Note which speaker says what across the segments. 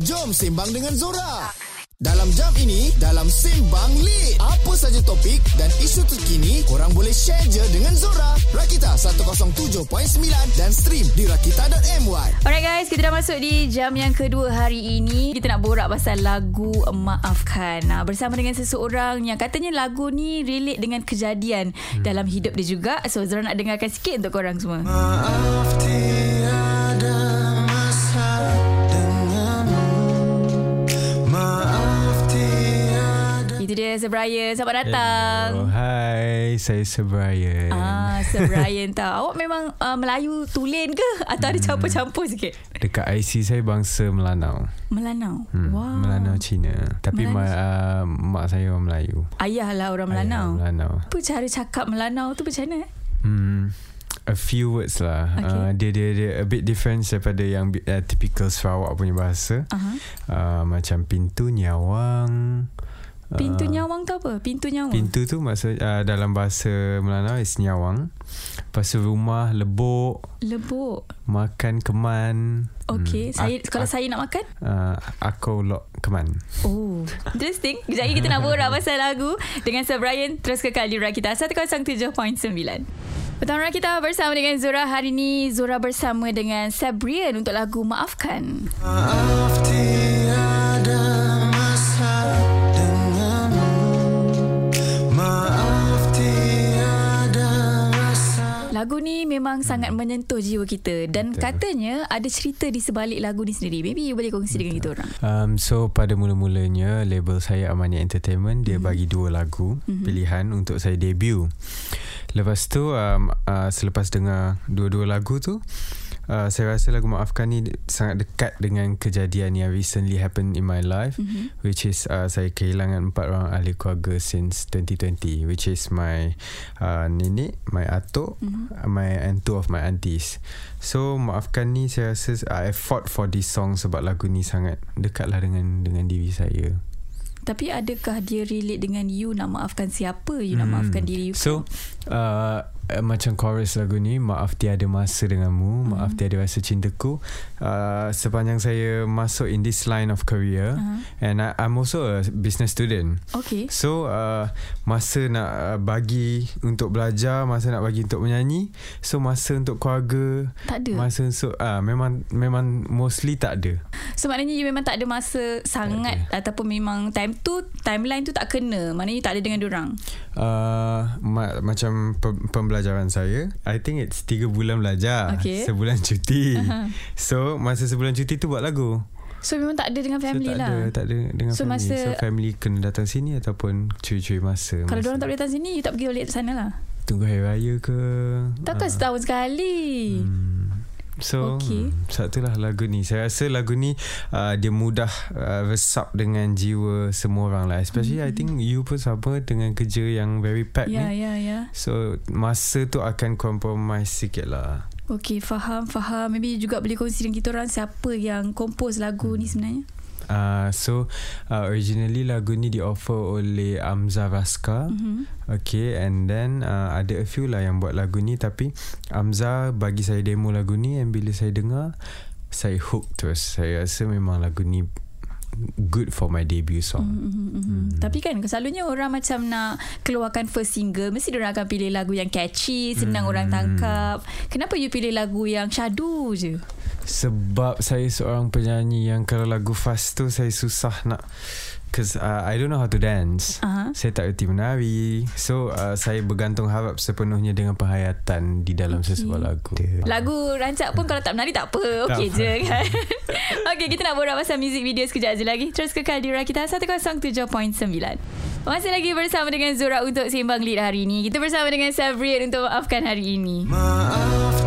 Speaker 1: Jom sembang dengan Zora. Dalam jam ini, dalam Sembang Lit. Apa saja topik dan isu terkini, korang boleh share je dengan Zora. Rakita 107.9 dan stream di rakita.my.
Speaker 2: Alright guys, kita dah masuk di jam yang kedua hari ini. Kita nak borak pasal lagu Maafkan. Nah, bersama dengan seseorang yang katanya lagu ni relate dengan kejadian hmm. dalam hidup dia juga. So Zara nak dengarkan sikit untuk korang semua.
Speaker 3: Maaf
Speaker 2: Itu dia Sir Brian. Selamat datang.
Speaker 4: Hello. Hai, saya Sir Brian.
Speaker 2: Ah, Sir Brian tahu. Awak memang uh, Melayu tulen ke atau ada campur-campur sikit?
Speaker 4: Dekat IC saya bangsa Melanau.
Speaker 2: Melanau.
Speaker 4: Hmm,
Speaker 2: wow.
Speaker 4: Melanau Cina. Tapi
Speaker 2: Melanau.
Speaker 4: ma, uh, mak saya orang Melayu.
Speaker 2: Ayah lah orang
Speaker 4: Ayah
Speaker 2: Melanau.
Speaker 4: Melanau.
Speaker 2: Apa cara cakap Melanau tu macam mana?
Speaker 4: Hmm, a few words lah.
Speaker 2: Okay.
Speaker 4: Uh, dia, dia, dia a bit different daripada yang uh, typical Sarawak punya bahasa.
Speaker 2: Aha.
Speaker 4: Uh, macam pintu nyawang.
Speaker 2: Pintu
Speaker 4: Uh,
Speaker 2: nyawang tu apa? Pintu nyawang.
Speaker 4: Pintu tu maksud uh, dalam bahasa Melanau is nyawang. Lepas tu rumah lebok,
Speaker 2: Lebuk.
Speaker 4: makan keman.
Speaker 2: Okey,
Speaker 4: Hmm,
Speaker 2: saya
Speaker 4: ak-
Speaker 2: kalau
Speaker 4: ak-
Speaker 2: saya nak makan?
Speaker 4: Uh, aku lok keman.
Speaker 2: Oh, interesting. Kejap lagi kita nak borak pasal lagu dengan Sir Brian. Terus kekal di Rakita 107.9. Petang Rakita bersama dengan Zora. Hari ini Zora bersama dengan Sabrian untuk lagu Maafkan.
Speaker 3: Maaf
Speaker 2: Lagu ni memang sangat menyentuh jiwa kita dan
Speaker 4: Betul.
Speaker 2: katanya ada cerita di sebalik lagu ni sendiri. Maybe you boleh kongsi dengan kita orang.
Speaker 4: Um, so pada mula-mulanya label saya Amani Entertainment dia bagi dua lagu pilihan untuk saya debut. Lepas tu um, uh, selepas dengar dua-dua lagu tu uh, saya rasa lagu Maafkan ni sangat dekat dengan kejadian yang recently happened in my life
Speaker 2: Mhm.
Speaker 4: which is uh, saya kehilangan empat orang ahli keluarga since 2020 which is my uh, nenek, my atuk,
Speaker 2: Mhm.
Speaker 4: my and two of my aunties. So maafkan ni saya rasa I fought for this song sebab lagu ni sangat dekatlah dengan dengan diri saya.
Speaker 2: Tapi adakah dia relate dengan you nak maafkan siapa? You nak
Speaker 4: Hmm.
Speaker 2: maafkan diri you?
Speaker 4: So uh, uh, macam chorus lagu ni maaf tiada masa denganmu, maaf
Speaker 2: Mhm.
Speaker 4: tiada rasa cintaku. Uh, sepanjang saya masuk in this line of career
Speaker 2: Uh-huh.
Speaker 4: and I, I'm also a business student.
Speaker 2: Okay.
Speaker 4: So uh, masa nak uh, bagi untuk belajar, masa nak bagi untuk menyanyi, so masa untuk keluarga,
Speaker 2: Tak ada.
Speaker 4: masa untuk uh, memang memang mostly tak ada.
Speaker 2: So maknanya you memang tak ada masa sangat ataupun memang time tu timeline tu tak kena. Maknanya you tak ada dengan diorang.
Speaker 4: Uh, ma- macam pe- pembelajaran saya, I think it's 3 bulan belajar,
Speaker 2: Okay.
Speaker 4: sebulan cuti.
Speaker 2: Aha.
Speaker 4: So masa sebulan cuti tu buat lagu.
Speaker 2: So memang tak ada dengan family
Speaker 4: so, tak
Speaker 2: lah.
Speaker 4: ada, tak ada dengan
Speaker 2: So,
Speaker 4: family.
Speaker 2: masa-
Speaker 4: so family kena datang sini ataupun curi-curi masa.
Speaker 2: Kalau
Speaker 4: masa.
Speaker 2: diorang tak boleh datang sini You tak pergi balik sana lah
Speaker 4: tunggu hari raya ke?
Speaker 2: Takkan
Speaker 4: Ah.
Speaker 2: setahun sekali
Speaker 4: Hmm. So okay. Satu lah lagu ni. Saya rasa lagu ni uh, Dia mudah uh, Resap dengan jiwa Semua orang lah. Especially
Speaker 2: Hmm.
Speaker 4: I think You pun sama Dengan kerja yang Very packed
Speaker 2: Ya
Speaker 4: ni.
Speaker 2: ya ya.
Speaker 4: So Masa tu akan Compromise sikit lah.
Speaker 2: Okay faham faham. Maybe you juga boleh kongsi dengan kita orang Siapa yang compose lagu ni sebenarnya
Speaker 4: uh, So uh, Originally lagu ni Di offer oleh Amza Raska
Speaker 2: mm-hmm.
Speaker 4: Okay and then uh, Ada a few lah yang buat lagu ni Tapi Amza bagi saya demo lagu ni And bila saya dengar Saya hook terus Saya rasa memang lagu ni Good for my debut song
Speaker 2: Mm-hmm, mm-hmm. Tapi kan selalunya orang macam nak keluarkan first single mesti dia akan pilih lagu yang catchy, senang
Speaker 4: Hmm.
Speaker 2: orang tangkap. Kenapa you pilih lagu yang syadu je?
Speaker 4: Sebab saya seorang penyanyi Yang kalau lagu fast tu Saya susah nak Cause uh, I don't know how to dance
Speaker 2: Aha.
Speaker 4: Saya tak erti menari So uh, saya bergantung harap sepenuhnya Dengan penghayatan Di dalam okay. sesebuah lagu
Speaker 2: Lagu rancak pun kalau tak menari tak apa. Okey
Speaker 4: Tak
Speaker 2: je kan. Okey kita nak borak pasal music video sekejap je lagi. Terus kekal di Rakita 107.9. Masih lagi bersama dengan Zura untuk Sembang Lead hari ini. Kita bersama dengan Sabrian untuk maafkan hari ini.
Speaker 3: Maaf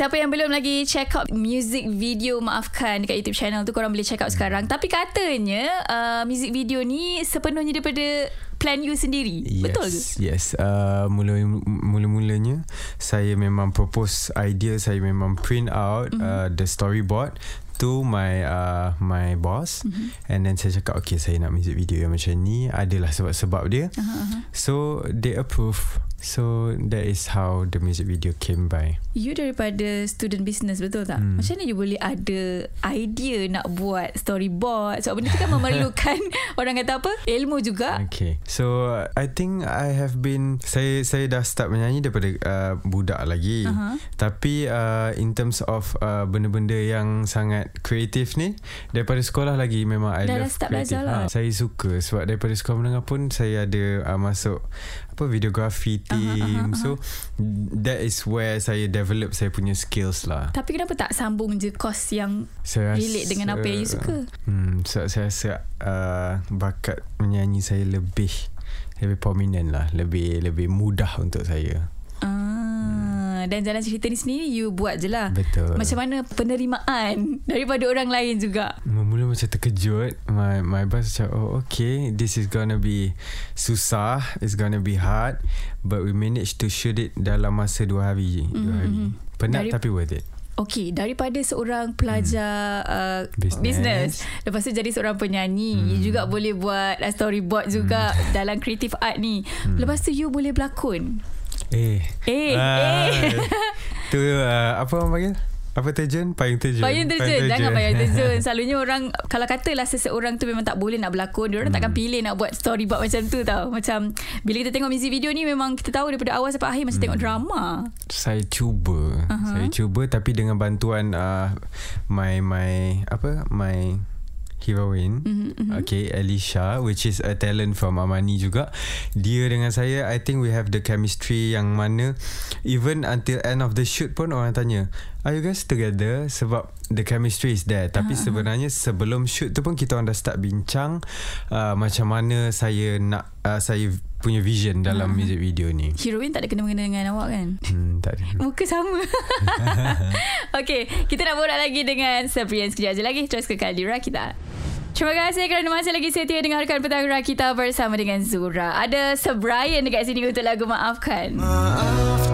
Speaker 2: siapa yang belum lagi check out music video Maafkan dekat YouTube channel tu korang boleh check out sekarang. Tapi katanya uh, music video ni sepenuhnya daripada plan you sendiri.
Speaker 4: Yes,
Speaker 2: Betul ke?
Speaker 4: Yes. Uh, mula mula-mulanya saya memang propose idea, saya memang print out mm-hmm. uh, the storyboard to my uh, my boss
Speaker 2: Mhm.
Speaker 4: mm-hmm. and then saya cakap okay saya nak music video yang macam ni adalah sebab-sebab dia
Speaker 2: Aha, aha.
Speaker 4: so they approve so that is how the music video came by
Speaker 2: You daripada student business betul tak?
Speaker 4: Hmm.
Speaker 2: Macam mana you boleh ada idea nak buat storyboard? Sebab benda tu kan memerlukan orang kata apa? Ilmu juga.
Speaker 4: Okay So I think I have been Saya saya dah start menyanyi Daripada uh, budak lagi
Speaker 2: Aha.
Speaker 4: Tapi uh, In terms of uh, Benda-benda yang Sangat kreatif ni Daripada sekolah lagi Memang I
Speaker 2: Dah-
Speaker 4: love
Speaker 2: start
Speaker 4: kreatif.
Speaker 2: belajar lah.
Speaker 4: Ha, Saya suka Sebab daripada sekolah menengah pun Saya ada uh, Masuk Apa Videografi team
Speaker 2: aha, aha.
Speaker 4: So That is where Saya develop Saya punya skills lah
Speaker 2: Tapi kenapa tak sambung je course yang
Speaker 4: saya
Speaker 2: relate dengan apa yang you suka?
Speaker 4: Hmm, so, saya rasa uh, bakat menyanyi saya lebih lebih prominent lah, lebih lebih mudah untuk saya.
Speaker 2: Ah, dan jalan cerita ni sendiri you buat je lah.
Speaker 4: Betul.
Speaker 2: Macam mana penerimaan daripada orang lain juga?
Speaker 4: Mula macam terkejut My my boss macam Oh okay This is gonna be Susah It's gonna be hard But we managed to shoot it Dalam masa dua hari je Dua hari
Speaker 2: Mhm.
Speaker 4: Penat
Speaker 2: Dari-
Speaker 4: tapi worth it
Speaker 2: Okey, daripada seorang pelajar uh,
Speaker 4: Business.
Speaker 2: business, lepas tu jadi seorang penyanyi, hmm. you juga boleh buat uh, storyboard juga
Speaker 4: Hmm.
Speaker 2: dalam creative art ni. Lepas tu you boleh berlakon.
Speaker 4: Eh.
Speaker 2: Eh,
Speaker 4: ah,
Speaker 2: eh.
Speaker 4: Tu uh, Apa orang panggil? Apa terjun? Payung terjun.
Speaker 2: Payung terjun. Jangan payung terjun. Selalunya orang Kalau katalah seseorang tu Memang tak boleh nak berlakon Diorang hmm. takkan pilih Nak buat storyboard macam tu tau. Macam Bila kita tengok music video ni Memang kita tahu Daripada awal sampai akhir Macam tengok drama.
Speaker 4: Saya cuba. Uh-huh. saya cuba tapi dengan bantuan uh, my my apa? My heroine
Speaker 2: Mhm, mhm.
Speaker 4: okay Alicia which is a talent from Amani juga dia dengan saya I think we have the chemistry yang mana even until end of the shoot pun orang tanya are you guys together? Sebab the chemistry is there. Tapi
Speaker 2: aha.
Speaker 4: sebenarnya sebelum shoot tu pun kita orang dah start bincang uh, macam mana saya nak uh, saya punya vision dalam
Speaker 2: Aha.
Speaker 4: music video ni.
Speaker 2: Heroin tak ada kena-mengena dengan awak kan?
Speaker 4: Hmm, tak ada.
Speaker 2: Muka sama. Okay Kita nak borak lagi dengan Sabrian Sekejap je lagi. Terus ke Kalira kita Terima kasih kerana masih lagi setia dengarkan Petang Rakita bersama dengan Zura. Ada Sebrian dekat sini untuk lagu Maafkan.
Speaker 3: Maaf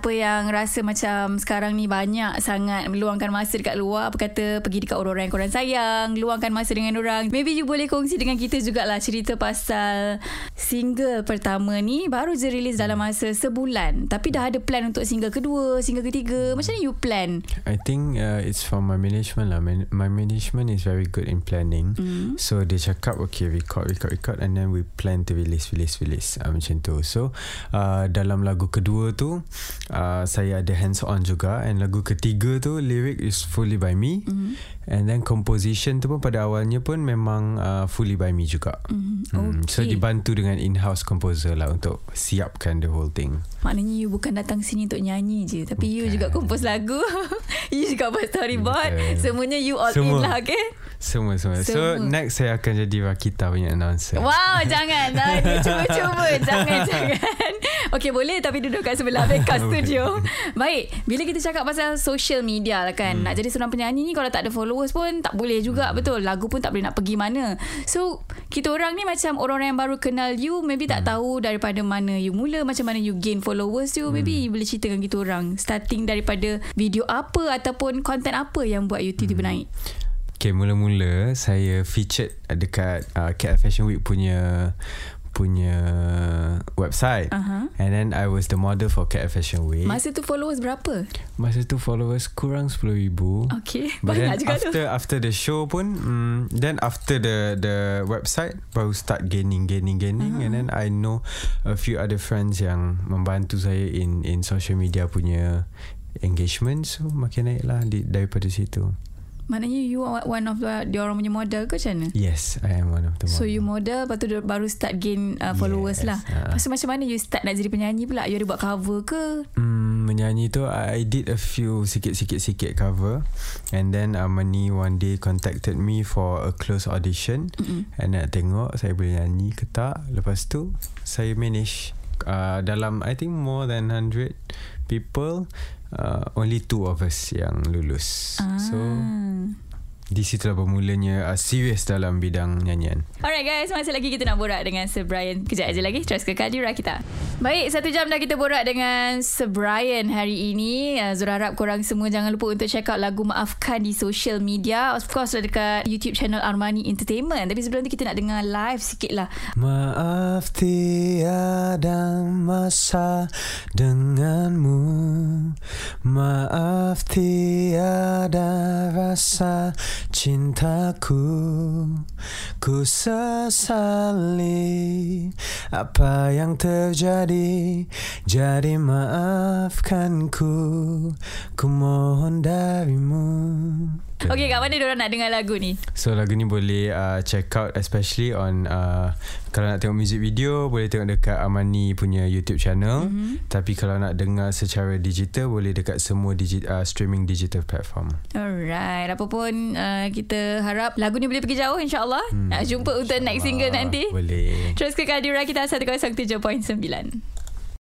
Speaker 2: Siapa yang rasa macam sekarang ni banyak sangat meluangkan masa dekat luar apa kata pergi dekat orang-orang yang korang sayang luangkan masa dengan orang maybe you boleh kongsi dengan kita jugalah cerita pasal single pertama ni baru je release dalam masa sebulan tapi dah ada plan untuk single kedua single ketiga macam mana you plan
Speaker 4: I think uh, it's from my management lah. Man- my management is very good in planning.
Speaker 2: mm.
Speaker 4: So dia cakap okay record record record and then we plan to release release release uh, macam tu. So uh, dalam lagu kedua tu uh, saya ada hands on juga and lagu ketiga tu lyric is fully by me
Speaker 2: Mm.
Speaker 4: and then composition tu pun pada awalnya pun memang uh, fully by me juga.
Speaker 2: Mm.
Speaker 4: Hmm, So
Speaker 2: Okay.
Speaker 4: dibantu dengan in-house composer lah untuk siapkan the whole thing.
Speaker 2: Maknanya you bukan datang sini untuk nyanyi je Tapi you
Speaker 4: Bukan.
Speaker 2: juga compose lagu You juga buat storyboard
Speaker 4: Betul.
Speaker 2: Semuanya you all
Speaker 4: Semua.
Speaker 2: in lah okay
Speaker 4: Semua semua. So
Speaker 2: Semua.
Speaker 4: next saya akan jadi Rakita punya announcer.
Speaker 2: Wow, jangan. Nah, cuba-cuba. Jangan, jangan. Okey, boleh tapi duduk kat sebelah backup studio. Baik, bila kita cakap pasal social media lah kan. Hmm. Nak jadi seorang penyanyi ni kalau tak ada followers pun tak boleh juga. Hmm. Betul, lagu pun tak boleh nak pergi mana. So, kita orang ni macam orang-orang yang baru kenal you, maybe tak tahu daripada mana you mula, macam mana you gain followers you. Maybe you boleh ceritakan kita orang. Starting daripada video apa ataupun content apa yang buat you tiba-tiba naik.
Speaker 4: Okay, mula-mula saya featured dekat uh, KL Fashion Week punya punya website.
Speaker 2: Aha.
Speaker 4: And then I was the model for KL Fashion Week.
Speaker 2: Masa tu followers berapa?
Speaker 4: Masa tu followers kurang 10,000.
Speaker 2: Okay,
Speaker 4: But
Speaker 2: banyak
Speaker 4: then
Speaker 2: juga tu.
Speaker 4: after after the show pun mm, then after the the website baru start gaining gaining gaining
Speaker 2: Uh-huh.
Speaker 4: and then I know a few other friends yang membantu saya in in social media punya engagement so makin naik lah di, daripada situ.
Speaker 2: Maknanya you are one of the dia orang punya model ke macam mana?
Speaker 4: Yes, I am one of the
Speaker 2: So
Speaker 4: model.
Speaker 2: you model Lepas tu baru start gain uh, followers
Speaker 4: Yes,
Speaker 2: lah
Speaker 4: ah.
Speaker 2: Lepas tu macam mana you start nak jadi penyanyi pula You ada buat cover ke
Speaker 4: Hmm, menyanyi tu I did a few sikit-sikit-sikit cover and then Amani one day contacted me for a close audition
Speaker 2: Mm-mm.
Speaker 4: and nak tengok saya boleh nyanyi ke tak lepas tu saya manage uh, dalam I think more than 100 people uh, only two of us yang lulus
Speaker 2: ah.
Speaker 4: so di situlah bermulanya uh, serius dalam bidang nyanyian.
Speaker 2: Alright guys, masa lagi kita nak borak dengan Sir Brian. Kejap aja lagi, terus ke Kadira kita. Baik, satu jam dah kita borak dengan Sir Brian hari ini. Uh, Zura harap korang semua jangan lupa untuk check out lagu Maafkan di social media. Of course, dekat YouTube channel Armani Entertainment. Tapi sebelum tu kita nak dengar live sikit lah.
Speaker 3: Maaf tiada masa denganmu Maaf tiada rasa cintaku Ku sesali apa yang terjadi Jadi maafkan ku Ku mohon darimu
Speaker 2: Okay, kat mana diorang nak dengar lagu ni?
Speaker 4: So lagu ni boleh uh, check out especially on uh, kalau nak tengok music video boleh tengok dekat Amani punya YouTube channel. Mm-hmm. Tapi kalau nak dengar secara digital boleh dekat semua digi- uh, streaming digital platform.
Speaker 2: Alright, apa pun uh, kita harap lagu ni boleh pergi jauh insyaAllah. Hmm, nak jumpa untuk next single nanti.
Speaker 4: Boleh.
Speaker 2: Terus ke Kadira kita 107.9.